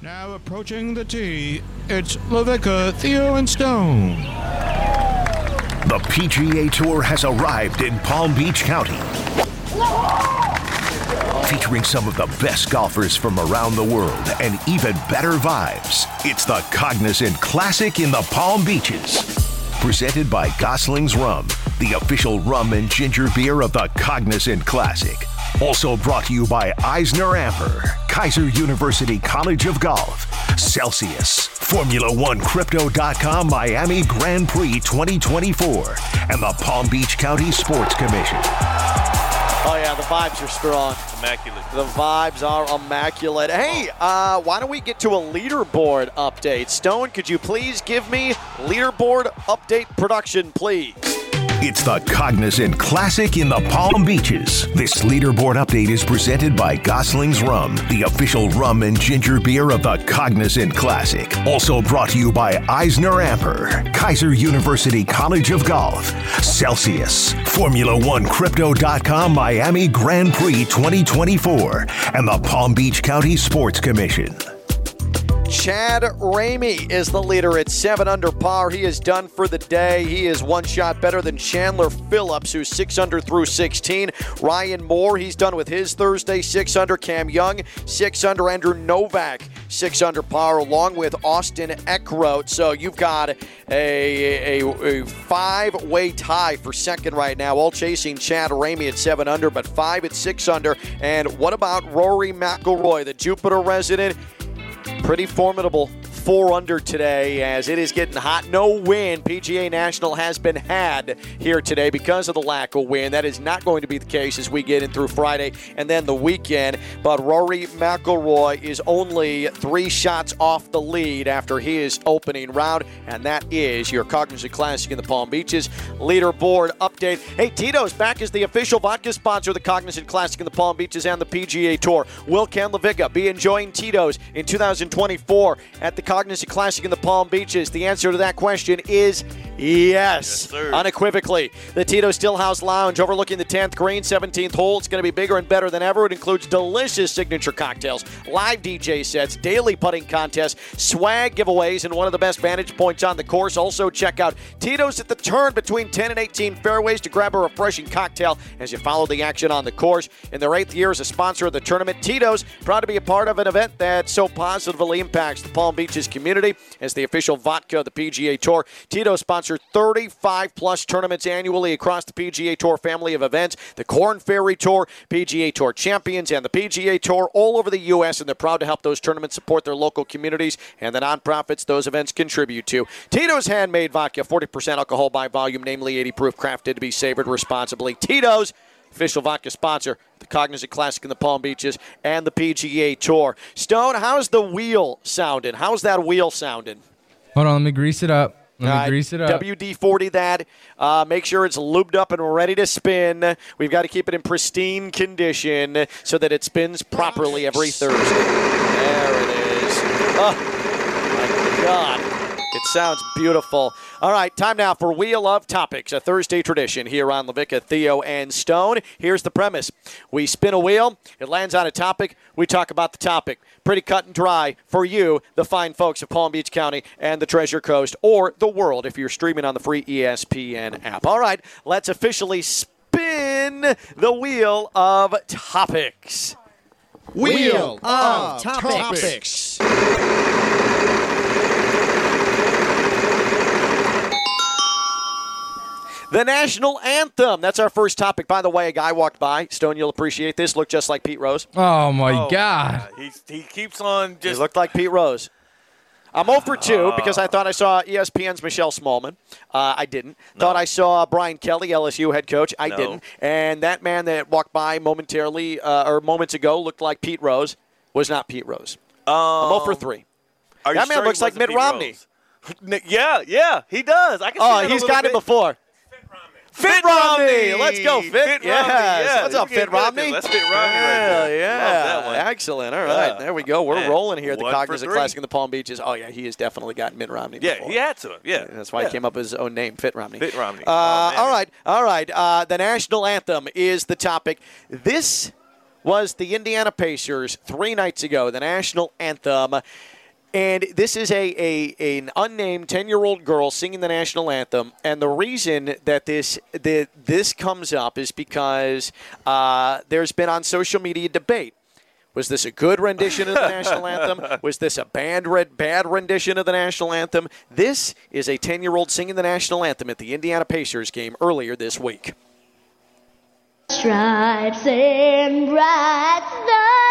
Now approaching the tee, it's LaVicka, Theo, and Stone. The PGA Tour has arrived in Palm Beach County. Featuring some of the best golfers from around the world and even better vibes. It's the Cognizant Classic in the Palm Beaches. Presented by Gosling's Rum, the official rum and ginger beer of the Cognizant Classic. Also brought to you by EisnerAmper, Keiser University College of Golf, Celsius, Formula One Crypto.com Miami Grand Prix 2024, and the Palm Beach County Sports Commission. Oh yeah, the vibes are strong. Immaculate. The vibes are immaculate. Hey, uh, why don't we get to a leaderboard update? Stone, could you please give me leaderboard update production, please? It's the Cognizant Classic in the Palm Beaches. This leaderboard update is presented by Gosling's Rum, the official rum and ginger beer of the Cognizant Classic. Also brought to you by Eisner Amper, Keiser University College of Golf, Celsius, Formula One Crypto.com Miami Grand Prix 2024, and the Palm Beach County Sports Commission. Chad Ramey is the leader at seven under par. He is done for the day. He is one shot better than Chandler Phillips, who's six under through 16. Ryan Moore, he's done with his Thursday, six under. Cam Young, six under. Andrew Novak, six under par, along with Austin Eckroat. So you've got a, a, a five way tie for second right now, all chasing Chad Ramey at seven under, but five at six under. And what about Rory McIlroy, the Jupiter resident? Pretty formidable four under today as it is getting hot. No win. PGA National has been had here today because of the lack of win. That is not going to be the case as we get in through Friday and then the weekend. But Rory McIlroy is only three shots off the lead after his opening round, and that is your Cognizant Classic in the Palm Beaches leaderboard update. Hey, Tito's back as the official vodka sponsor of the Cognizant Classic in the Palm Beaches and the PGA Tour. Will Ken LaVicka be enjoying Tito's in 2024 at the Cognizant Classic in the Palm Beaches? The answer to that question is yes, sir. unequivocally. The Tito Stillhouse Lounge overlooking the 10th green, 17th hole. It's going to be bigger and better than ever. It includes delicious signature cocktails, live DJ sets, daily putting contests, swag giveaways, and one of the best vantage points on the course. Also, check out Tito's at the turn between 10 and 18 fairways to grab a refreshing cocktail as you follow the action on the course. In their eighth year as a sponsor of the tournament, Tito's proud to be a part of an event that so positively impacts the Palm Beaches community as the official vodka of the PGA Tour. Tito sponsors 35 plus tournaments annually across the PGA Tour family of events, the Korn Ferry Tour, PGA Tour Champions, and the PGA Tour all over the U.S. And they're proud to help those tournaments support their local communities and the nonprofits those events contribute to. Tito's handmade vodka, 40% alcohol by volume, namely 80 proof, crafted to be savored responsibly. Tito's official vodka sponsor, Cognizant Classic in the Palm Beaches and the PGA Tour. Stone, how's the wheel sounding? How's that wheel sounding? Hold on, let me grease it up. Let me right, grease it up. WD 40 that. Uh, make sure it's lubed up and ready to spin. We've got to keep it in pristine condition so that it spins properly every Thursday. There it is. Oh, my God. It sounds beautiful. All right, time now for Wheel of Topics, a Thursday tradition here on LaVicka, Theo, and Stone. Here's the premise We spin a wheel, it lands on a topic, we talk about the topic. Pretty cut and dry for you, the fine folks of Palm Beach County and the Treasure Coast, or the world if you're streaming on the free ESPN app. All right, let's officially spin the Wheel of Topics. Wheel of Topics. The national anthem. That's our first topic. By the way, a guy walked by. Stone, you'll appreciate this. Looked just like Pete Rose. Oh my Oh, God! He, he keeps on just. He looked like Pete Rose. I'm 0 for 2 because I thought I saw ESPN's Michelle Smallmon. Uh, I didn't. Thought I saw Brian Kelly, LSU head coach. I No. didn't. And that man that walked by momentarily uh, or moments ago looked like Pete Rose was not Pete Rose. I'm 0 for 3. Are you that man sure looks like Mitt Pete Romney. Rose? yeah, yeah, he does. I can see Oh, that a he's little got it before. Fit, Fit Romney. Romney. Let's go, Fit. Fit Romney, Yes. yeah. What's up, Fit. Romney? That's Fit Romney right Yeah, there. yeah. Love that one. Excellent. All right. Yeah. There we go. We're Man. rolling here at the Cognizant. Classic in the Palm Beaches. Oh, yeah. He has definitely got Mitt Romney. Yeah, before. he had to. Yeah, That's why yeah. he came up with his own name, Fit Romney. Fit Romney. Uh, Oh, all right, all right. Uh, the national anthem is the topic. This was the Indiana Pacers three nights ago, the national anthem. And this is a, a an unnamed ten year old girl singing the national anthem. And the reason that this that this comes up is because uh, there's been on social media debate. Was this a good rendition of the national anthem? Was this a bad, red, bad rendition of the national anthem? This is a 10 year old singing the national anthem at the Indiana Pacers game earlier this week. Stripes and bright stars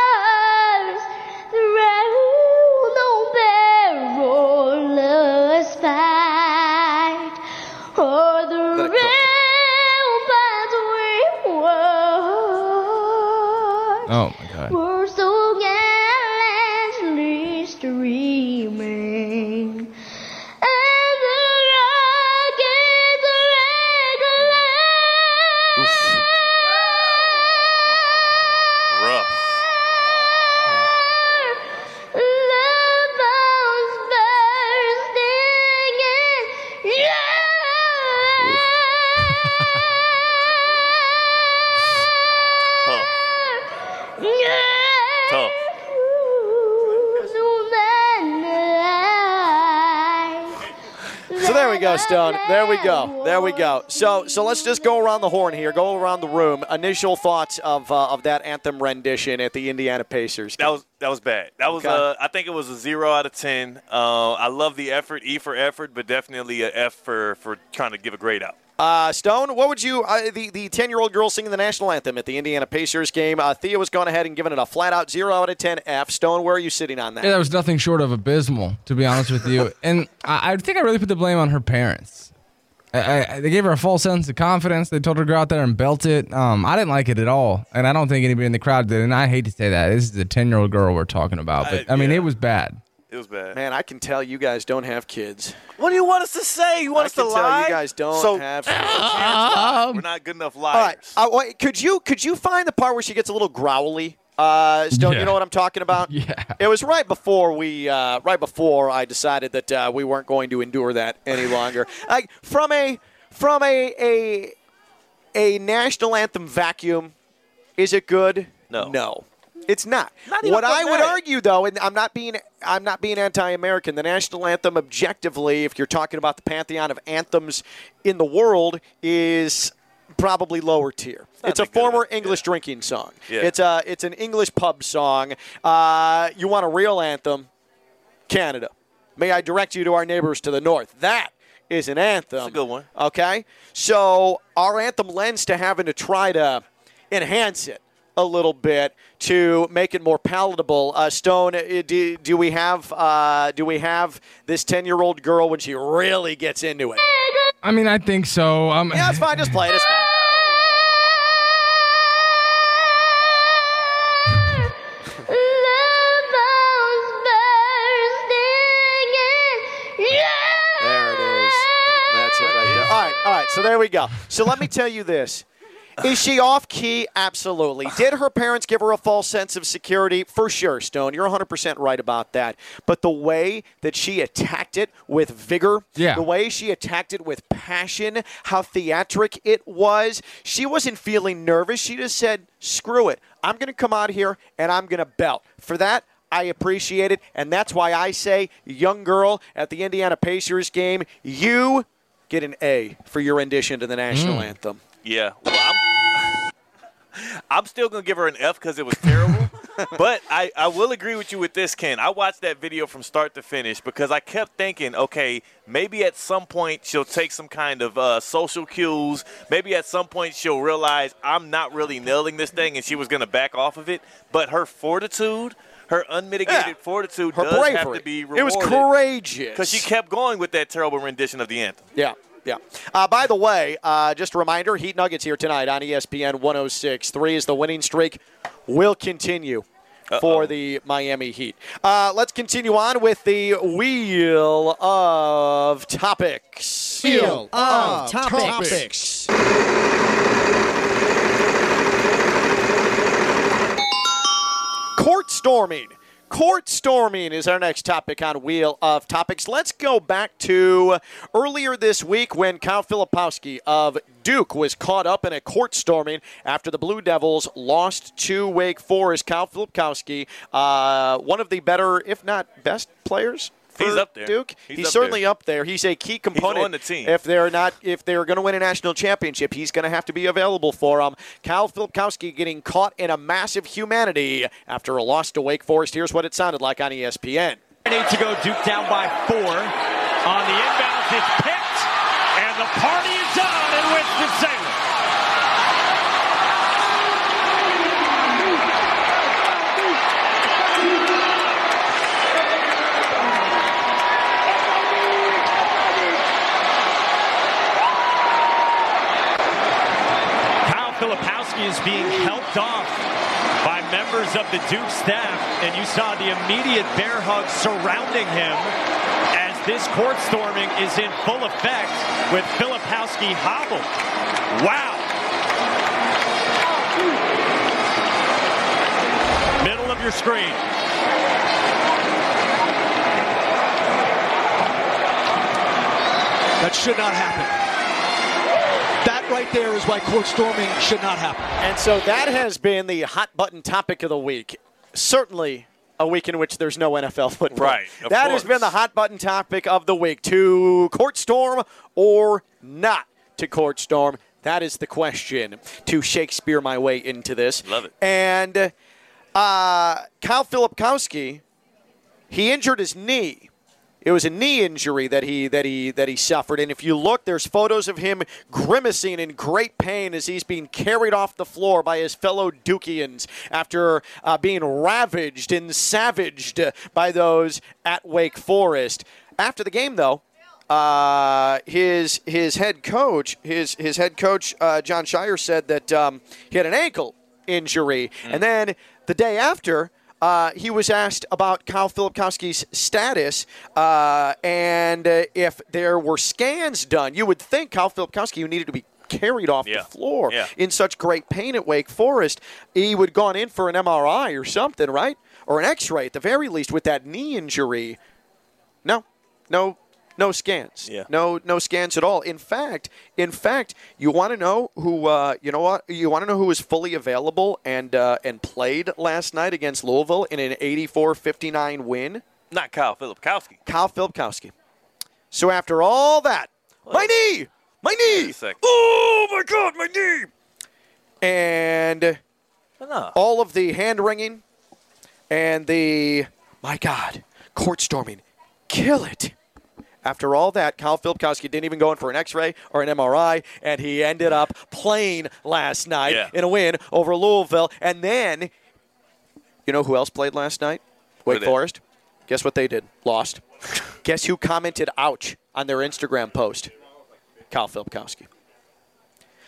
there we go, Stone. There we go. There we go. So so let's just go around the horn here. Go around the room. Initial thoughts of uh, of that anthem rendition at the Indiana Pacers. That was that was bad. That was Okay. uh, I think it was a zero out of ten. Uh, I love the effort, E for effort, but definitely a F for for trying to give a grade out. Uh, Stone, what would you uh, the the ten year old girl singing the national anthem at the Indiana Pacers game? Uh, Thea was going ahead and giving it a flat out zero out of ten F. Stone, where are you sitting on that? Yeah, that was nothing short of abysmal, to be honest with you. And I, I think I really put the blame on her parents. I, I, they gave her a false sense of confidence. They told her to go out there and belt it. Um, I didn't like it at all, and I don't think anybody in the crowd did. And I hate to say that this is a ten-year-old girl we're talking about, but I- I mean, yeah. it was bad. It was bad. Man, I can tell you guys don't have kids. What do you want us to say? You want I us to can tell lie? you guys don't so, have. Kids. We're not good enough All right. Uh, wait, could you could you find the part where she gets a little growly? Uh, Stone, you know what I'm talking about? Yeah. It was right before we, uh, right before I decided that uh, we weren't going to endure that any longer. like from a from a a a national anthem vacuum, is it good? No. No. It's not. Not even what I would argue, though, and I'm not being I'm not being anti-American. The national anthem, objectively, if you're talking about the pantheon of anthems in the world, is probably lower tier. not It's a that good. former English drinking song. Yeah. It's a it's an English pub song. Uh, you want a real anthem? Canada. May I direct you to our neighbors to the north? That is an anthem. That's a good one. Okay, so our anthem lends to having to try to enhance it a little bit to make it more palatable. Uh, Stone, uh, do, do we have uh, do we have this ten year old girl when she really gets into it? I mean, I think so. Um, Yeah, it's fine. Just play it. It's fine. Love bombs bursting in There it is. That's it right there. All right, all right. So there we go. So let me tell you this. Is she off key? Absolutely. Did her parents give her a false sense of security? For sure, Stone. You're 100% right about that. But the way that she attacked it with vigor, Yeah. the way she attacked it with passion, how theatric it was, she wasn't feeling nervous. She just said, screw it. I'm going to come out here and I'm going to belt. For that, I appreciate it. And that's why I say, young girl at the Indiana Pacers game, you get an A for your rendition to the national mm. anthem. Yeah. Well, I'm, I'm still going to give her an F because it was terrible. but I, I will agree with you with this, Ken. I watched that video from start to finish because I kept thinking, okay, maybe at some point she'll take some kind of uh, social cues. Maybe at some point she'll realize I'm not really nailing this thing and she was going to back off of it. But her fortitude, her unmitigated Yeah. fortitude Her does bravery. have to be rewarded. it was courageous. Because she kept going with that terrible rendition of the anthem. Yeah. Yeah. Uh, by the way, uh, just a reminder Heat Nuggets here tonight on ESPN 106.3 is the winning streak will continue for the Miami Heat. Uh, let's continue on with the Wheel of Topics. Wheel of Topics. Court storming Court storming is our next topic on Wheel of Topics. Let's go back to earlier this week when Kyle Filipowski of Duke was caught up in a court storming after the Blue Devils lost to Wake Forest. Kyle Filipowski, uh, one of the better, if not best players. For He's up there. Duke. He's up certainly there. up there. He's a key component. on the team. If they're not, if they're going to win a national championship, he's going to have to be available for them. Kyle Filipkowski getting caught in a massive humanity after a loss to Wake Forest. Here's what it sounded like on ESPN. Eight to go. Duke down by four. On the inbounds, it's picked, and the party is on in Winston-Salem. Kyle Filipowski is being helped off by members of the Duke staff, and you saw the immediate bear hug surrounding him as this court storming is in full effect with Filipowski hobbled. Wow. Middle of your screen. That should not happen. That right there is why court storming should not happen. And so that has been the hot button topic of the week. Certainly a week in which there's no NFL football. Right, of That has been the hot button topic of the week. To court storm or not to court storm? That is the question. To Shakespeare my way into this. Love it. And uh, Kyle Filipkowski, he injured his knee. It was a knee injury that he that he that he suffered, and if you look, there's photos of him grimacing in great pain as he's being carried off the floor by his fellow Dukians after uh, being ravaged and savaged by those at Wake Forest. After the game, though, uh, his his head coach, his his head coach uh, Jon Scheyer said that um, he had an ankle injury, and then the day after. Uh, he was asked about Kyle Filipkowski's status uh, and uh, if there were scans done. You would think Kyle Filipkowski, who needed to be carried off Yeah. the floor Yeah. in such great pain at Wake Forest, he would gone in for an MRI or something, right? Or an X-ray at the very least with that knee injury. No, no, no scans. Yeah. No, no scans at all. In fact, in fact, you want to know who? Uh, you know what? You want to know who was fully available and uh, and played last night against Louisville in an 84-59 win? Not Kyle Filipkowski. Kyle Filipkowski. So after all that, my knee, my knee. Oh my God, my knee. And No. all of the hand wringing and the my God, court storming, kill it. After all that, Kyle Filipkowski didn't even go in for an X-ray or an MRI, and he ended up playing last night Yeah. in a win over Louisville. And then, you know who else played last night? Wake? Forest. Guess what they did? Lost. Guess who commented "ouch" on their Instagram post? Kyle Filipkowski.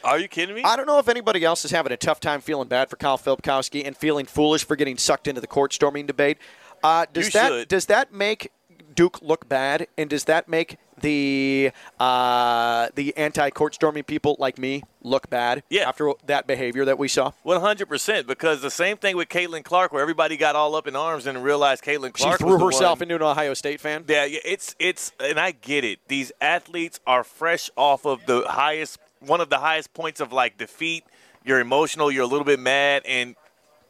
Are you kidding me? I don't know if anybody else is having a tough time feeling bad for Kyle Filipkowski and feeling foolish for getting sucked into the court storming debate. Uh, does You that should. does that make Duke look bad, and does that make the uh, the anti court storming people like me look bad? Yeah. After that behavior that we saw, One hundred percent. Because the same thing with Caitlin Clark, where everybody got all up in arms and realized Caitlin Clark she threw herself one. into an Ohio State fan. Yeah, yeah, it's it's, and I get it. These athletes are fresh off of the highest, one of the highest points of like defeat. You're emotional. You're a little bit mad, and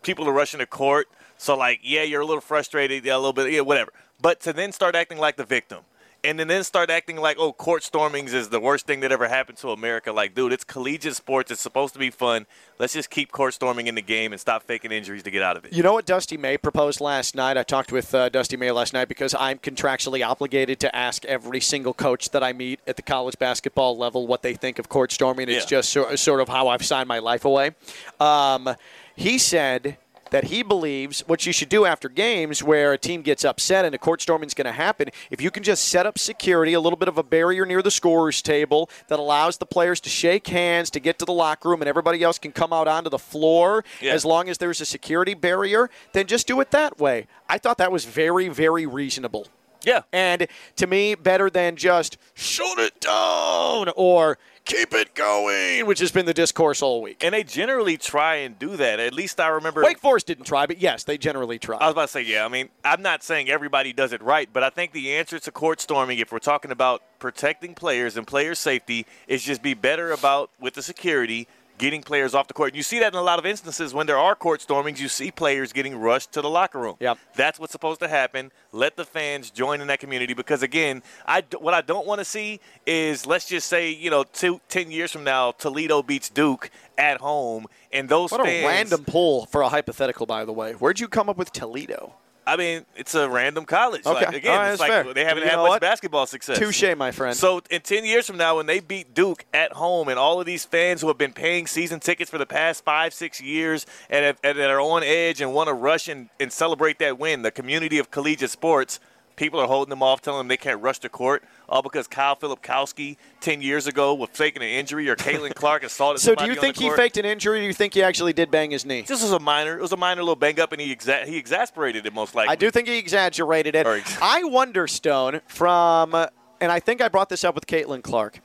people are rushing to court. So like, yeah, you're a little frustrated, yeah, a little bit, yeah, whatever. But to then start acting like the victim, and then then start acting like, oh, court stormings is the worst thing that ever happened to America. Like, dude, it's collegiate sports. It's supposed to be fun. Let's just keep court storming in the game and stop faking injuries to get out of it. You know what Dusty May proposed last night? I talked with uh, Dusty May last night because I'm contractually obligated to ask every single coach that I meet at the college basketball level what they think of court storming. It's Yeah. just sor- sort of how I've signed my life away. Um, he said that he believes what you should do after games where a team gets upset and a court storming is going to happen, if you can just set up security, a little bit of a barrier near the scorer's table that allows the players to shake hands, to get to the locker room, and everybody else can come out onto the floor Yeah. as long as there's a security barrier, then just do it that way. I thought that was very, very reasonable. Yeah. And to me, better than just shut it down or keep it going, which has been the discourse all week. And they generally try and do that. At least I remember. Wake Forest didn't try, but yes, they generally try. I was about to say, yeah. I mean, I'm not saying everybody does it right, but I think the answer to court storming, if we're talking about protecting players and player safety, is just be better about with the security getting players off the court. You see that in a lot of instances when there are court stormings, you see players getting rushed to the locker room. Yep. That's what's supposed to happen. Let the fans join in that community because again, I what I don't want to see is let's just say, you know, two, 10 years from now Toledo beats Duke at home and those what fans a random pull for a hypothetical, by the way. Where'd you come up with Toledo? I mean, it's a random college. Okay. Like, again, right, it's like fair. they haven't You had much what? basketball success. Touche, my friend. So in 10 years from now, when they beat Duke at home and all of these fans who have been paying season tickets for the past five, six years and, have, and that are on edge and want to rush and, and celebrate that win, the community of collegiate sports, people are holding them off, telling them they can't rush to court, all because Kyle Filipkowski 10 years ago was faking an injury or Caitlin Clark assaulted So do you think he faked an injury? Or do you think he actually did bang his knee? This was a minor. It was a minor little bang up, and he exa- he exasperated it most likely. I do think he exaggerated it. Ex- I wonder, Stone, from, uh, and I think I brought this up with Caitlin Clark.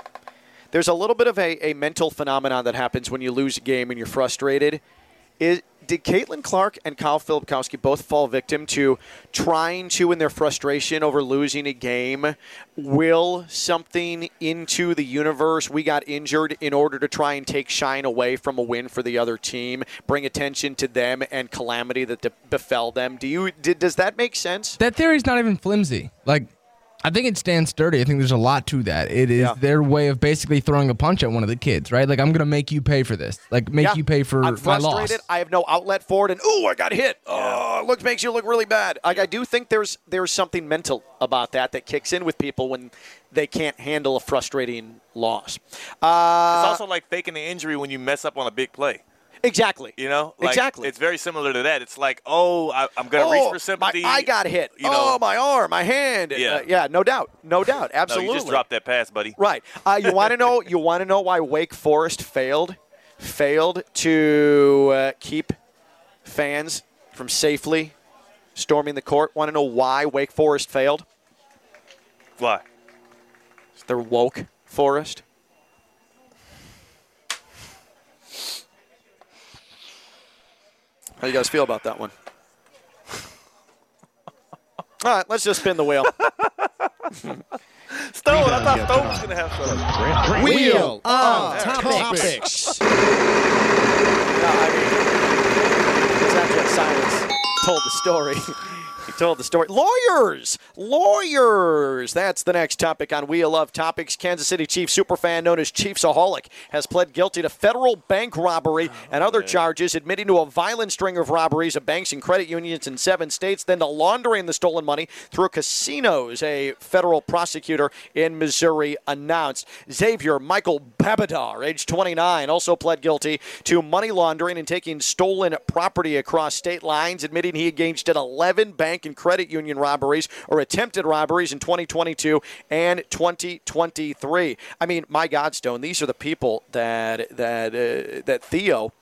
There's a little bit of a, a mental phenomenon that happens when you lose a game and you're frustrated. Is, did Caitlin Clark and Kyle Filipkowski both fall victim to trying to, in their frustration over losing a game, will something into the universe? We got injured in order to try and take shine away from a win for the other team, bring attention to them and calamity that de- befell them. Do you? Did, does that make sense? That theory's not even flimsy. Like, I think it stands sturdy. I think there's a lot to that. It is Yeah. their way of basically throwing a punch at one of the kids, right? Like, I'm gonna make you pay for this. Like, make Yeah. you pay for I'm my loss. I have no outlet for it, and ooh, I got hit. Oh, looks makes you look really bad. Like I do think there's there's something mental about that that kicks in with people when they can't handle a frustrating loss. Uh, It's also like faking an injury when you mess up on a big play. Exactly. You know, Like, Exactly. It's very similar to that. It's like, oh, I, I'm going to reach Oh, for sympathy. My, I got hit. You know, oh, my arm, my hand. Yeah. Uh, yeah, no doubt, no doubt, Absolutely. no, you just dropped that pass, buddy. Right. Uh, you want to know? You want to know why Wake Forest failed? Failed to uh, keep fans from safely storming the court. Want to know why Wake Forest failed? Why? They're woke Forest. How do you guys feel about that one? All right, let's just spin the wheel. Stone. I thought Stone was going to have some. Wheel of topics. No, I mean, his abject silence told the story. He told the story. Lawyers! Lawyers! That's the next topic on Wheel of Topics. Kansas City Chiefs superfan known as Chiefsaholic has pled guilty to federal bank robbery and other charges, admitting to a violent string of robberies of banks and credit unions in seven states, then to laundering the stolen money through casinos, a federal prosecutor in Missouri announced. Xavier Michael Babudar, age 29, also pled guilty to money laundering and taking stolen property across state lines, admitting he engaged in 11 bank and credit union robberies or attempted robberies in 2022 and 2023. I mean, my God, Stone, these are the people that that uh, that Theo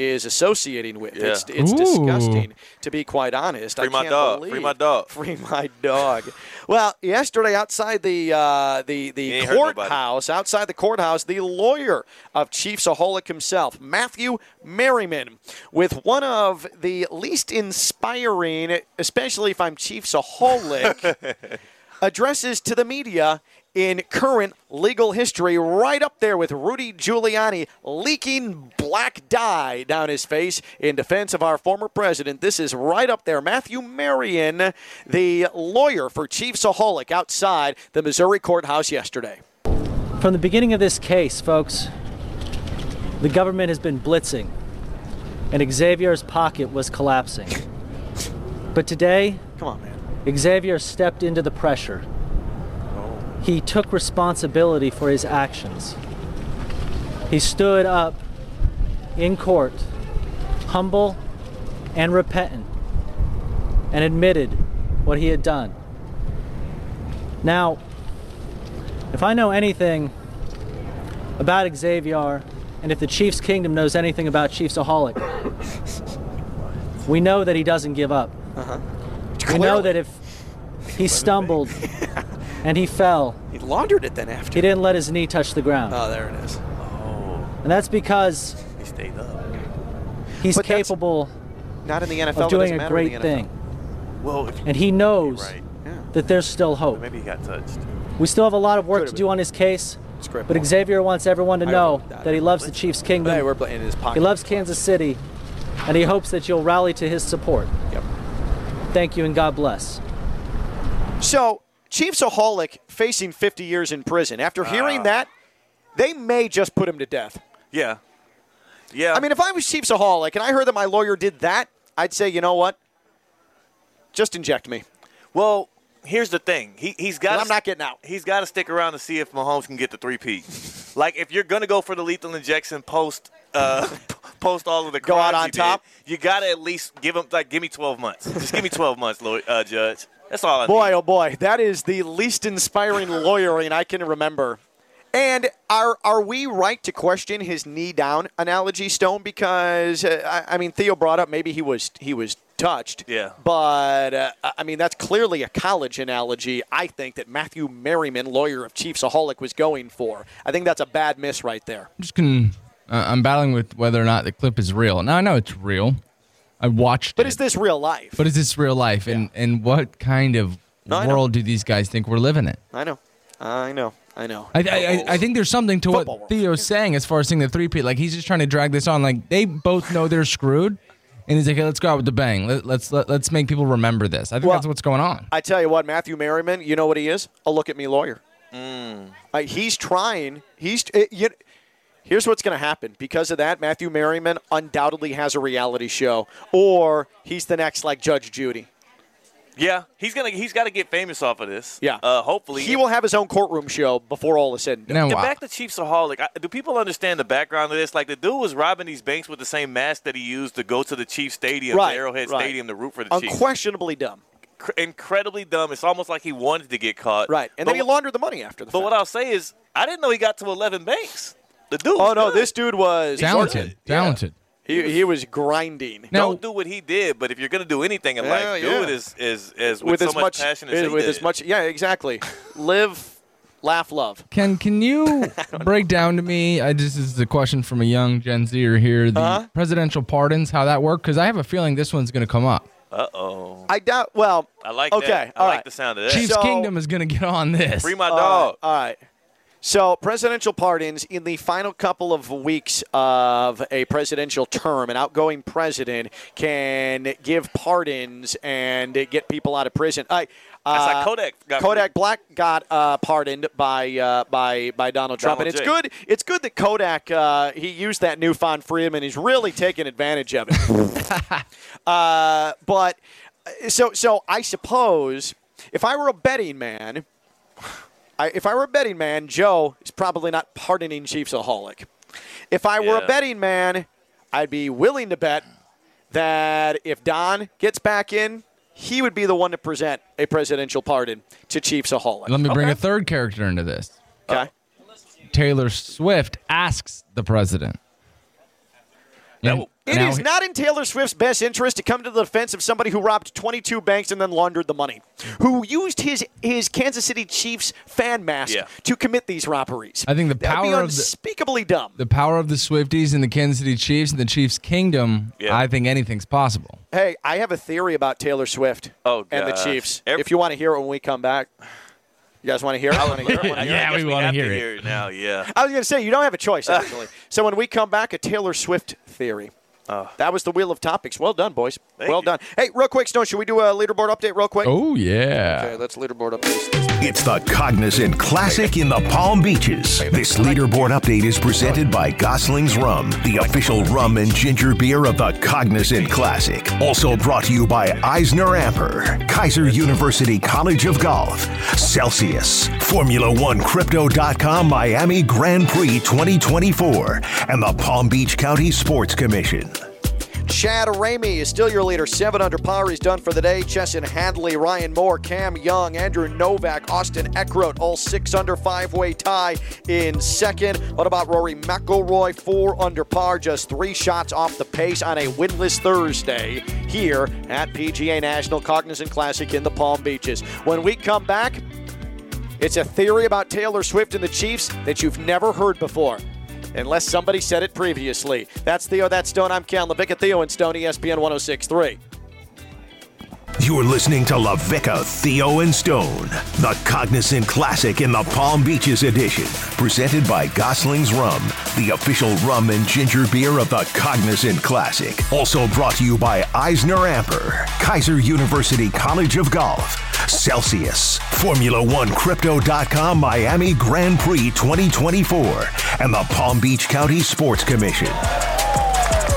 is associating with. Yeah. It's, it's Ooh. disgusting, to be quite honest. Free I my can't dog. believe- Free my dog. Free my dog. well, yesterday outside the uh, the the ain't hurt nobody. courthouse, outside the courthouse, the lawyer of Chiefsaholic himself, Matthew Merriman, with one of the least inspiring, especially if I'm Chiefsaholic, addresses to the media in current legal history, right up there with Rudy Giuliani leaking black dye down his face in defense of our former president. This is right up there. Matthew Marion, the lawyer for Chiefsaholic, outside the Missouri courthouse yesterday. From the beginning of this case, folks, the government has been blitzing, and Xavier's pocket was collapsing. But today, Come on, man. Xavier stepped into the pressure. He took responsibility for his actions. He stood up in court, humble and repentant, and admitted what he had done. Now, if I know anything about Xavier, and if the Chiefs Kingdom knows anything about Chiefsaholic, we know that he doesn't give up. We know that if he stumbled and he fell, He laundered it then after. he didn't let his knee touch the ground. Oh, there it is. Oh. And that's because He stayed up. he's But capable Not in the NFL. of doing a great thing. Well, if, And he knows right. that there's still hope. Maybe he got touched. We still have a lot of work Could've to do on his case, It's but. Xavier wants everyone to know that. that he loves the Chiefs' kingdom. Hey, we're playing his pocket. He loves Kansas City, and he hopes that you'll rally to his support. Yep. Thank you and God bless. So, Chiefsaholic facing 50 years in prison. After hearing that, they may just put him to death. Yeah. Yeah. I mean, if I was Chiefsaholic and I heard that my lawyer did that, I'd say, you know what? Just inject me. well, here's the thing. He's got. I'm not getting out. He's got to stick around to see if Mahomes can get the three P. like if you're gonna go for the lethal injection post. Uh, post all of the Go out on you did, top? you gotta at least give him like give me 12 months. Just give me 12 months, Lord, uh, Judge. That's all I Boy, need. oh boy, that is the least inspiring lawyering I can remember. And are are we right to question his knee down analogy, Stone? Because uh, I, I mean, Theo brought up maybe he was he was touched. Yeah. But uh, I mean, that's clearly a college analogy. I think that Matthew Merriman, lawyer of Chiefsaholic, was going for. I think that's a bad miss right there. I'm just can uh, I'm battling with whether or not the clip is real. Now I know it's real. I watched But it. is this real life? but is this real life? And and what kind of No, I know. world do these guys think we're living in? I know, I know, I know. I, I, I- I think there's something to Football what world. Theo's saying as far as seeing the three P. Like he's just trying to drag this on. Like they both know they're screwed, and he's like, hey, "Let's go out with the bang. Let, let's let, let's make people remember this." I think Well- that's what's going on. I tell you what, Matthew Merriman, you know what he is? A look at me lawyer. Mm. Uh, he's trying. He's. Uh, you, here's what's going to happen. Because of that, Matthew Merriman undoubtedly has a reality show, or he's the next like Judge Judy. Yeah, he's gonna he's got to get famous off of this. Yeah. Uh, hopefully He will have his own courtroom show before all is said and done. Now, Get wow. back to Chiefsaholic. I, do people understand the background of this? Like the dude was robbing these banks with the same mask that he used to go to the Chiefs Stadium, Right, to Arrowhead right. Stadium, to root for the Chiefs. Unquestionably dumb. Cr- incredibly dumb. It's almost like he wanted to get caught. Right. And but then he laundered the money after the But fact. what I'll say is, I didn't know he got to 11 banks. The dude. oh no, good. this dude was Talented, Yeah. talented. He, he was grinding. Now- Don't do what he did, but if you're gonna do anything in Yeah, life, do yeah. it as as, as with, with so as much, much passion as he with did. as much yeah exactly live laugh love Can can you break down to me? I just this is a question from a young Gen Zer here. The Uh-huh. presidential pardons, how that work? Because I have a feeling this one's going to come up. Uh oh. i doubt well I like Okay, that. I like right. the sound of that. Chiefs So- Kingdom is going to get on this. Free my dog. right, all right. So, presidential pardons in the final couple of weeks of a presidential term, an outgoing president can give pardons and get people out of prison. I, uh, like Kodak got Kodak Black got uh, pardoned by uh, by by Donald Trump, Donald and it's J. good. It's good that Kodak uh, he used that newfound freedom and he's really taking advantage of it. uh, but so so I suppose if I were a betting man. I, if I were a betting man, Joe is probably not pardoning Chiefsaholic. If I were Yeah. a betting man, I'd be willing to bet that if Don gets back in, he would be the one to present a presidential pardon to Chiefsaholic. Let me bring Okay. a third character into this. Okay. Taylor Swift asks the president. That will- It now is not in Taylor Swift's best interest to come to the defense of somebody who robbed 22 banks and then laundered the money, who used his his Kansas City Chiefs fan mask Yeah. to commit these robberies. I think the That'd be power of the- unspeakably dumb. the power of the Swifties and the Kansas City Chiefs and the Chiefs Kingdom. Yeah. I think anything's possible. Hey, I have a theory about Taylor Swift Oh, and the. Chiefs. Every- if you want to hear it when we come back, you guys want to hear it? Wanna hear it? Wanna hear it? Yeah, I we wanna hear it. hear it now. Yeah. I was going to say you don't have a choice actually. so when we come back, a Taylor Swift theory. Uh. that was the wheel of topics. Well done, boys. Well you. done. Hey, real quick, Stone, should we do a leaderboard update real quick? Oh yeah. Okay, let's leaderboard update. It's the Cognizant Classic in the Palm Beaches. This leaderboard update is presented by Gosling's Rum, the official rum and ginger beer of the Cognizant Classic. Also brought to you by Eisner Amper, Keiser University College of Golf, Celsius, Formula One Crypto.com Miami Grand Prix 2024, and the Palm Beach County Sports Commission. Chad Ramey is still your leader, seven under par. He's done for the day. Chesson Hadley, Ryan Moore, Cam Young, Andrew Novak, Austin Eckroat, all six under five-way tie in second. What about Rory McIlroy, four under par, just three shots off the pace on a winless Thursday here at PGA National Cognizant Classic in the Palm Beaches. When we come back, it's a theory about Taylor Swift and the Chiefs that you've never heard before. Unless somebody said it previously. That's Theo, that's Stone. I'm Cal LaVicka, Theo and Stone, ESPN 1063. You're listening to LaVicka, Theo, and Stone, the Cognizant Classic in the Palm Beaches edition, presented by Gosling's Rum, the official rum and ginger beer of the Cognizant Classic. Also brought to you by Eisner Amper, Keiser University College of Golf, Celsius, Formula One Crypto.com Miami Grand Prix 2024, and the Palm Beach County Sports Commission.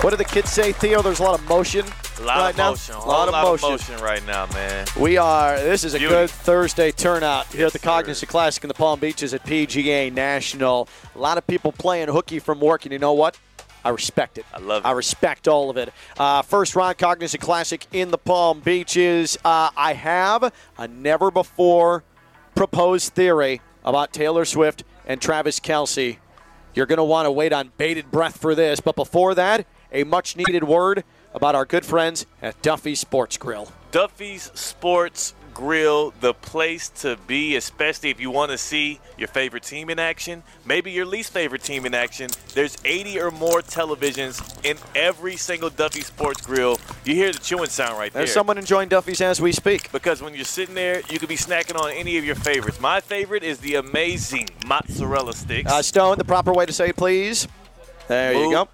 What do the kids say, Theo? There's a lot of motion. A lot right of now? motion. A A lot of lot motion. of motion right now, man. We are. This is a Beauty. good Thursday turnout here at the Cognizant. Classic in the Palm Beaches at PGA National. A lot of people playing hooky from work, and you know what? I respect it. I love it. I respect all of it. Uh, first round Cognizant Classic in the Palm Beaches. Uh, I have a never before proposed theory about Taylor Swift and Travis Kelce. You're going to want to wait on bated breath for this, but before that, a much needed word about our good friends at Duffy's Sports Grill. Duffy's Sports Grill, the place to be, especially if you want to see your favorite team in action, maybe your least favorite team in action. There's 80 or more televisions in every single Duffy Sports Grill. You hear the chewing sound right there. There's someone enjoying Duffy's as we speak. because when you're sitting there, you could be snacking on any of your favorites. My favorite is the amazing mozzarella sticks. Uh, Stone, the proper way to say it, please. There you go.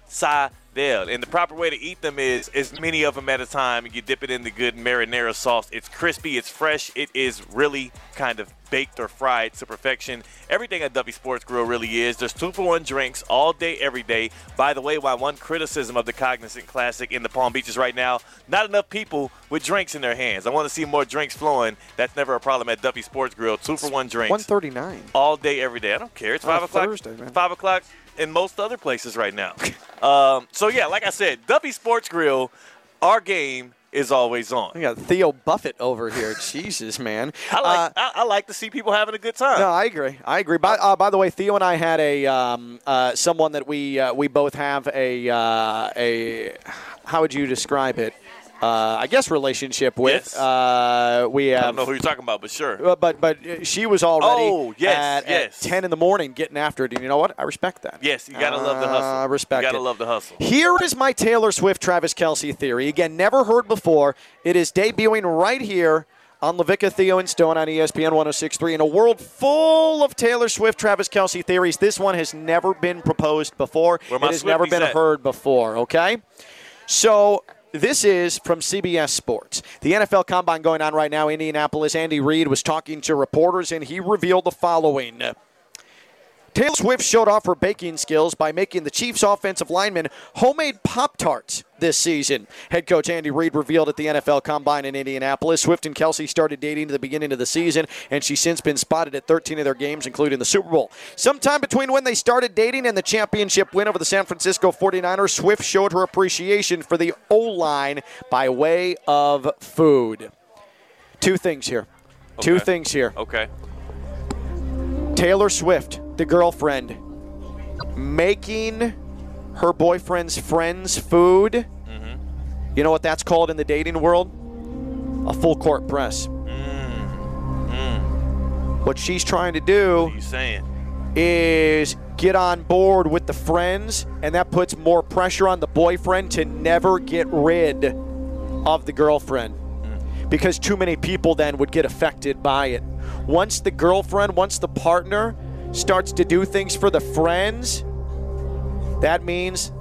Mozzarella. And the proper way to eat them is as many of them at a time. You dip it in the good marinara sauce. It's crispy, it's fresh, it is really kind of baked or fried to perfection. Everything at Duffy Sports Grill really is. There's two for one drinks all day, every day. By the way, why one criticism of the Cognizant Classic in the Palm Beaches right now, not enough people with drinks in their hands. I want to see more drinks flowing. That's never a problem at Duffy Sports Grill. Two for one drinks 139. all day, every day. I don't care. It's oh, On five o'clock. Thursday, man. Five o'clock in most other places right now. um, so yeah, like I said, Duffy Sports Grill, our game is always on. We got Theo Buffett over here. Jesus, man. I like Uh, I, I like to see people having a good time. no, I agree. I agree. By, uh, by the way, Theo and I had a um, uh, someone that we uh, we both have a uh, a how would you describe it? Uh, I guess relationship with. Yes. Uh, we I don't know who you're talking about, but sure. Uh, but but uh, she was already Oh, yes, at, at 10 in the morning getting after it. And you know what? I respect that. Yes, you gotta love the hustle. I respect You gotta it. love the hustle. Here is my Taylor Swift Travis Kelce theory. Again, never heard before. It is debuting right here on LaVicka, Theo, and Stone on ESPN 1063. In a world full of Taylor Swift, Travis Kelce theories, this one has never been proposed before. Where my it has never been at? heard before, okay? So this is from CBS Sports. The NFL Combine going on right now, Indianapolis. Andy Reid was talking to reporters, and he revealed the following. Taylor Swift showed off her baking skills by making the Chiefs offensive linemen homemade Pop Tarts this season. Head coach Andy Reid revealed at the NFL Combine in Indianapolis. Swift and Kelce started dating at the beginning of the season, and she's since been spotted at 13 of their games, including the Super Bowl. Sometime between when they started dating and the championship win over the San Francisco 49ers, Swift showed her appreciation for the O line by way of food. Two things here. Two things here. Okay. Taylor Swift, the girlfriend, making her boyfriend's friends food. Mm-hmm. You know what that's called in the dating world? A full court press. Mm-hmm. What she's trying to do What are you saying? is get on board with the friends, and that puts more pressure on the boyfriend to never get rid of the girlfriend. Mm. Because too many people then would get affected by it. Once the girlfriend, once the partner starts to do things for the friends, that means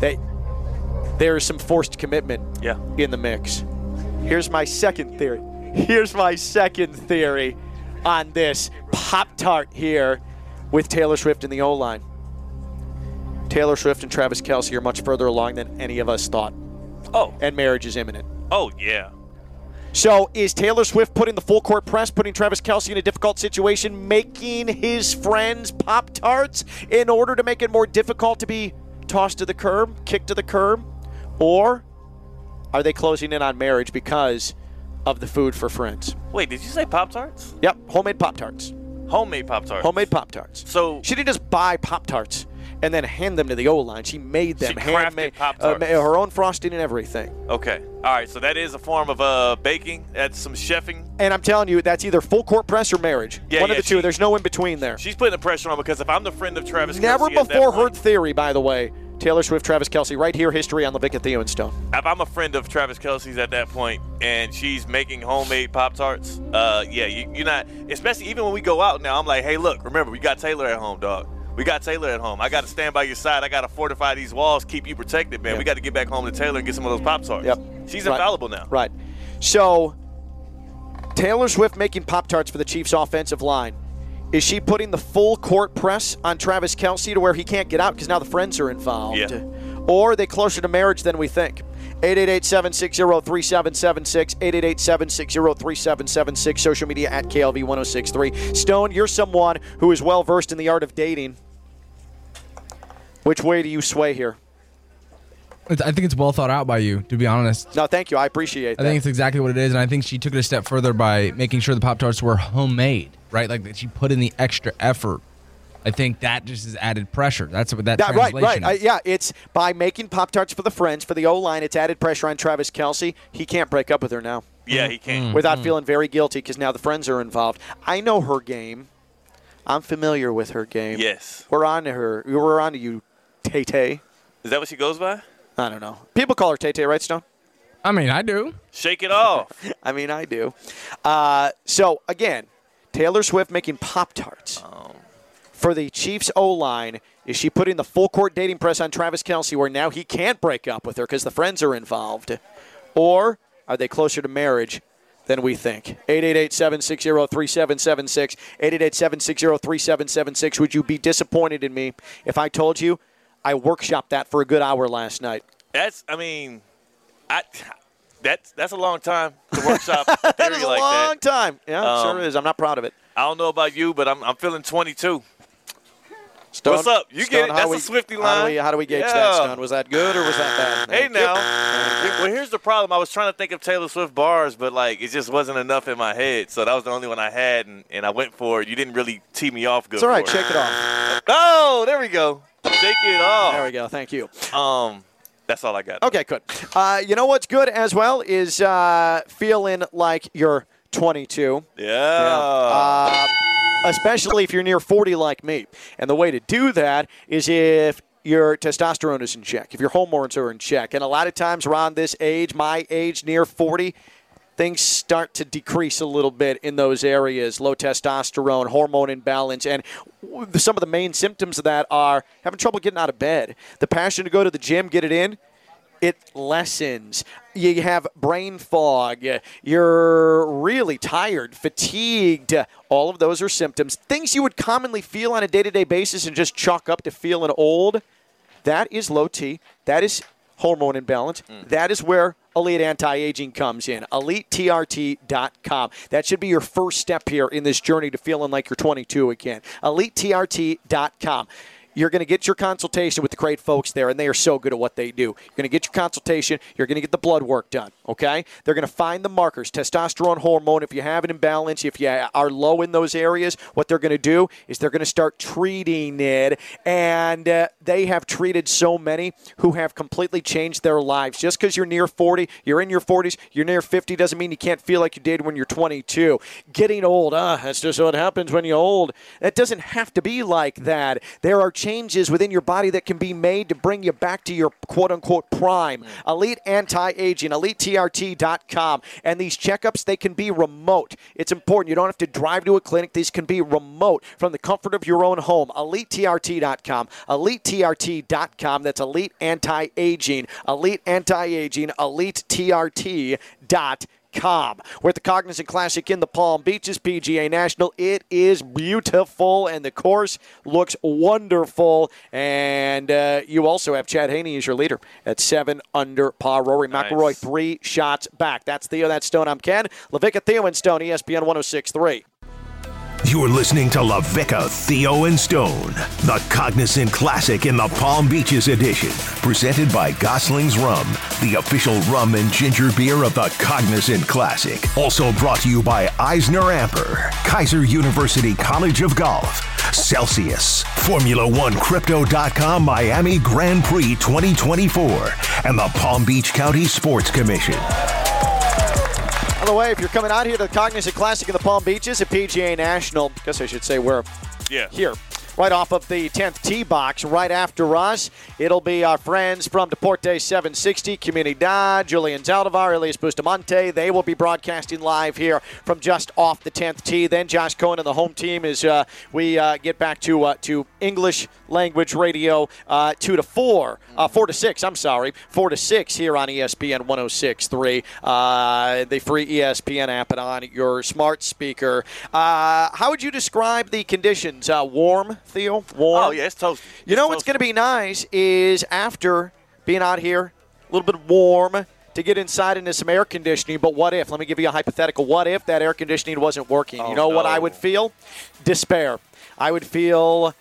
that there is some forced commitment Yeah. in the mix. Here's my second theory. Here's my second theory on this Pop Tart here with Taylor Swift in the O line. Taylor Swift and Travis Kelce are much further along than any of us thought, Oh. and marriage is imminent. Oh yeah. So, is Taylor Swift putting the full court press, putting Travis Kelce in a difficult situation, making his friends Pop Tarts in order to make it more difficult to be tossed to the curb, kicked to the curb? Or are they closing in on marriage because of the food for friends? Wait, did you say Pop Tarts? Yep, homemade Pop Tarts. Homemade Pop Tarts. Homemade Pop Tarts. So She didn't just buy Pop Tarts and then hand them to the O line. She made them She handmade Pop-Tarts. uh, her own frosting and everything. Okay. All right. So that is a form of uh, baking. That's some chefing. And I'm telling you, that's either full court press or marriage. Yeah, One yeah, of the two. she- There's no in between there. She's putting the pressure on because if I'm the friend of Travis, Never that before point- heard theory, by the way. Taylor Swift, Travis Kelce, right here, history on and Theo and Stone. if I'm a friend of Travis Kelce's at that point and she's making homemade Pop Tarts, uh, yeah, you, you're not. Especially even when we go out now, I'm like, hey, look, remember we got Taylor at home, dog. We got Taylor at home. I got to stand by your side. I got to fortify these walls, keep you protected, man. Yeah. We got to get back home to Taylor and get some of those Pop Tarts. Yep. She's Right. infallible now. Right. So, Taylor Swift making Pop Tarts for the Chiefs' offensive line. Is she putting the full court press on Travis Kelce to where he can't get out because now the friends are involved? Yeah. Or are they closer to marriage than we think? 888-760-3776, 888-760-3776, social media at KLV1063. Stone, you're someone who is well versed in the art of dating. Which way do you sway here? It's, I think it's well thought out by you, to be honest. No, thank you. I appreciate that. I think it's exactly what it is, and I think she took it a step further by making sure the Pop Tarts were homemade, right? Like that she put in the extra effort. I think that just is added pressure. That's what that Yeah, right, translation right. Uh, is. yeah, it's by making Pop Tarts for the friends, for the O line, it's added pressure on Travis Kelce. He can't break up with her now Yeah, he Mm. can. without feeling very guilty because now the friends are involved. I know her game. I'm familiar with her game. Yes. We're on to her. We're on to you, Tay Tay. Is that what she goes by? I don't know. People call her Tay Tay, right, Stone? I mean, I do. Shake it off. I mean, I do. Uh, so, again, Taylor Swift making Pop Tarts. For the Chiefs O line, is she putting the full court dating press on Travis Kelce where now he can't break up with her because the friends are involved? Or are they closer to marriage than we think? 888 760 3776. 888 760 3776. Would you be disappointed in me if I told you I workshopped that for a good hour last night? That's. I mean, I. That's that's a long time to workshop That theory a like long that. time. Yeah, Um, sure is. I'm not proud of it. I don't know about you, but I'm I'm feeling 22. Stone, What's up? You Stone, get it. That's we- a Swifty How do line. we, how do we gauge that, Stone? Was that good or was that bad? Hey now. well, here's the problem. I was trying to think of Taylor Swift bars, but like it just wasn't enough in my head. So that was the only one I had, and, and I went for it. You didn't really tee me off good. It's all right. Shake it off. Oh, there we go. Shake it off. There we go. Thank you. Um, that's all I got. Okay, good. Uh, you know what's good as well is uh, feeling like you're 22. Yeah. Uh, especially if you're near 40 like me. And the way to do that is if your testosterone is in check, if your hormones are in check. And a lot of times around this age, my age, near 40, things start to decrease a little bit in those areas low testosterone, hormone imbalance. And some of the main symptoms of that are having trouble getting out of bed, the passion to go to the gym, get it in. It lessens. You have brain fog. You're really tired, fatigued. All of those are symptoms. Things you would commonly feel on a day to day basis and just chalk up to feeling old. That is low T. That is hormone imbalance. Mm. That is where Elite Anti-Aging comes in. EliteTRT.com. That should be your first step here in this journey to feeling like you're 22 again. EliteTRT.com. You're going to get your consultation with the great folks there, and they are so good at what they do. You're going to get your consultation. You're going to get the blood work done, okay? They're going to find the markers, testosterone hormone. If you have an imbalance, if you are low in those areas, what they're going to do is they're going to start treating it. And uh, they have treated so many who have completely changed their lives. Just because you're near 40, you're in your 40s, you're near 50 doesn't mean you can't feel like you did when you're 22. Getting old, ah, that's just what happens when you're old. It doesn't have to be like that. There are changes within your body that can be made to bring you back to your quote unquote prime. Mm. Elite Anti Aging, EliteTRT.com. And these checkups, they can be remote. It's important. You don't have to drive to a clinic. These can be remote from the comfort of your own home. EliteTRT.com. EliteTRT.com. That's Elite Anti Aging. Elite Anti Aging. EliteTRT.com. Com. We're at the Cognizant Classic in the Palm Beaches, PGA National. It is beautiful, and the course looks wonderful. And uh, you also have Chad Haney as your leader at seven under par. Rory Nice. McIlroy three shots back. That's Theo. That's Stone. I'm Ken. LaVicka, Theo, and Stone. ESPN 106.3. You're listening to LaVicka, Theo, and Stone, the Cognizant Classic in the Palm Beaches edition, presented by Gosling's Rum, the official rum and ginger beer of the Cognizant Classic. Also brought to you by Eisner Amper, Keiser University College of Golf, Celsius, Formula One Crypto.com Miami Grand Prix 2024, and the Palm Beach County Sports Commission. By the way, if you're coming out here to the Cognizant Classic in the Palm Beaches at PGA National, I guess I should say we're Yeah. here. Right off of the 10th tee box, right after us, it'll be our friends from Deporte 760, Comunidad, Julian Zaldivar, Elias Bustamante. They will be broadcasting live here from just off the 10th tee. Then Josh Cohen and the home team as uh, we uh, get back to uh, to English language radio, uh, two to four, uh, four to six. I'm sorry, four to six here on ESPN 106.3, uh, the free ESPN app and on your smart speaker. Uh, how would you describe the conditions? Warm, Theo. Warm. Oh, yeah, it's toasty. You know what's going to be nice is after being out here, a little bit warm. To get inside into some air conditioning, but what if? Let me give you a hypothetical. What if that air conditioning wasn't working? Oh, you know what. I would feel? Despair. I would feel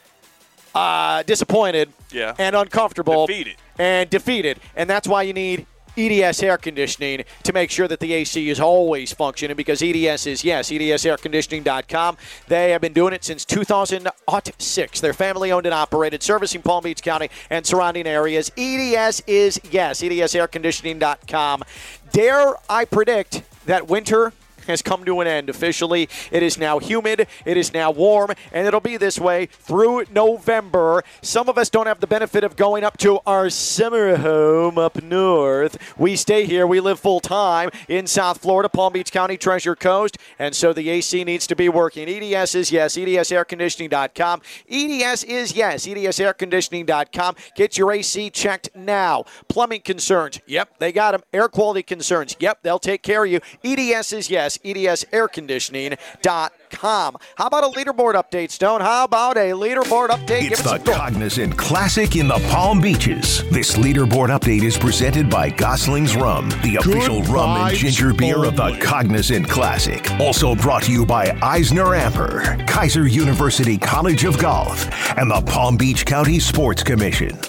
uh, disappointed Yeah. and uncomfortable Defeated. and defeated. And that's why you need EDS air conditioning to make sure that the AC is always functioning because EDS is, yes, EDSairconditioning.com. They have been doing it since 2006. They're family owned and operated, servicing Palm Beach County and surrounding areas. EDS is, yes, EDSairconditioning.com. Dare I predict that winter has come to an end officially. It is now humid, it is now warm, and it'll be this way through November. Some of us don't have the benefit of going up to our summer home up north. We stay here, we live full time in South Florida, Palm Beach County, Treasure Coast, and so the AC needs to be working. EDS is yes, EDSairconditioning.com. EDS is yes, EDSairconditioning.com. Get your AC checked now. Plumbing concerns, yep, they got them. Air quality concerns, yep, they'll take care of you. EDS is yes, E EDSairconditioning.com. How about a leaderboard update, Stone? How about a leaderboard update? It's Give the it some thought. Cognizant Classic in the Palm Beaches. This leaderboard update is presented by Gosling's Rum, the official rum and ginger beer of the. Cognizant Classic. Also brought to you by Eisner Amper, Keiser University College of Golf, and the Palm Beach County Sports Commission.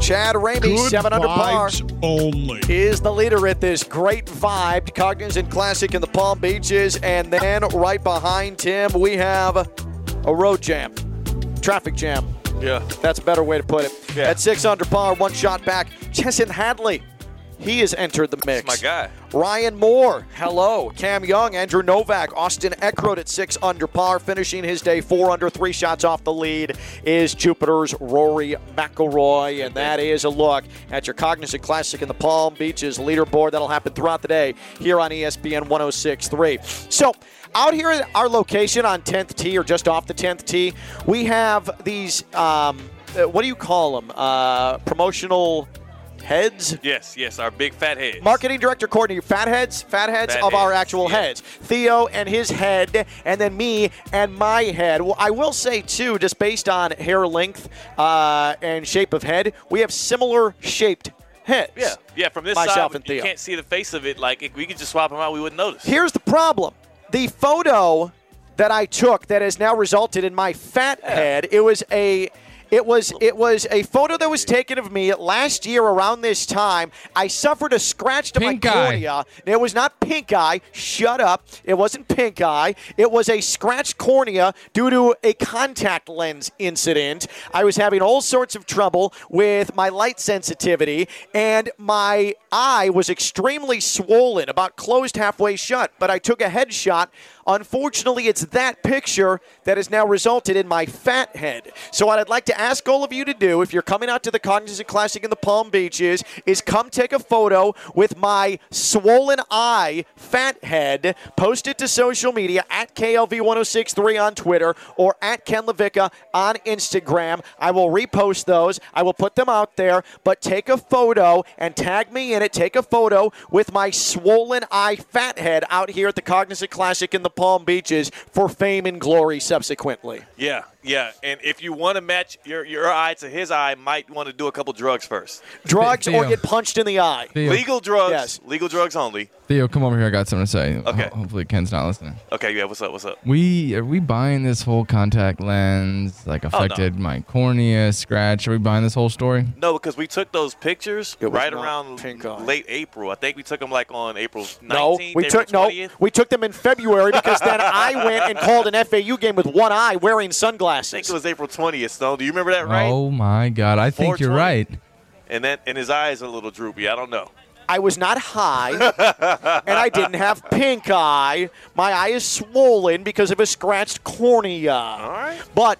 Chad Ramey, Good seven under par. only. is the leader at this great vibed Cognizant Classic in the Palm Beaches. And then right behind him, we have a road jam, traffic jam. Yeah. That's a better way to put it. Yeah. At six under par, one shot back, Chesson Hadley. He has entered the mix. my guy. Ryan Moore, hello. Cam Young, Andrew Novak, Austin Eckroat at six under par, finishing his day four under, three shots off the lead is Jupiter's Rory McIlroy, and that is a look at your Cognizant Classic in the Palm Beaches leaderboard. That'll happen throughout the day here on ESPN 106.3. So. Out here at our location on 10th tee or just off the 10th tee, we have these, um, uh, what do you call them? Uh, promotional heads? Yes, yes, our big fat heads. Marketing director Courtney, fat heads, Fat heads of our actual yeah. heads. Theo and his head, and then me and my head. Well, I will say too, just based on hair length uh, and shape of head, we have similar shaped heads. Yeah, yeah. From this Myself side, and you can't see the face of it. Like if we could just swap them out, we wouldn't notice. Here's the problem: the photo that I took that has now resulted in my fat head. It was a. It was it was a photo that was taken of me last year around this time. I suffered a scratch to Pink my eye. cornea. It was not pink eye. Shut up. It wasn't pink eye. It was a scratched cornea due to a contact lens incident. I was having all sorts of trouble with my light sensitivity, and my eye was extremely swollen, about closed halfway shut. But I took a headshot. Unfortunately, it's that picture that has now resulted in my fat head. So, what I'd like to ask all of you to do, if you're coming out to the Cognizant Classic in the Palm Beaches, is come take a photo with my swollen eye fat head. Post it to social media at KLV1063 on Twitter or at Ken LaVicka on Instagram. I will repost those. I will put them out there, but take a photo and tag me in it. Take a photo with my swollen eye fat head out here at the Cognizant Classic in the Palm Beaches for fame and glory subsequently. Yeah, Yeah, and if you want to match your, your eye to his eye, might want to do a couple drugs first. Drugs or get punched in the eye. Theo, Legal drugs. Yes. Legal drugs only. Theo, come over here. I got something to say. Okay. Ho- hopefully Ken's not listening. Okay, yeah. What's up? What's up? We are we buying this whole contact lens like Oh, affected my cornea, scratch? Are we buying this whole story? No, because we took those pictures right around late April. I think we took them like on April 19th. No, we April took no, we took them in February because then I went and called an FAU game with one eye wearing I think it was April 20th. Snow, do you remember that right? Oh my God! I think you're right. And then and his eyes are a little droopy. I don't know. I was not high, and I didn't have pink eye. My eye is swollen because of a scratched cornea. All right. But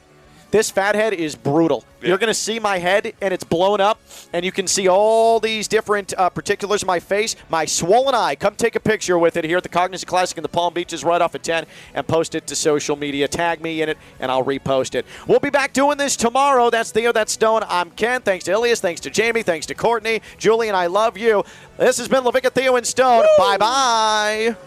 this fathead is brutal. Yeah. You're going to see my head, and it's blown up, and you can see all these different uh, particulars of my face. My swollen eye. Come take a picture with it here at the Cognizant Classic in the Palm Beaches right off at 10 and post it to social media. Tag me in it, and I'll repost it. We'll be back doing this tomorrow. That's Theo, that's Stone. I'm Ken. Thanks to Elias. Thanks to Jamie. Thanks to Courtney. Julian, I love you. This has been LaVicka, Theo, and Stone. Bye bye.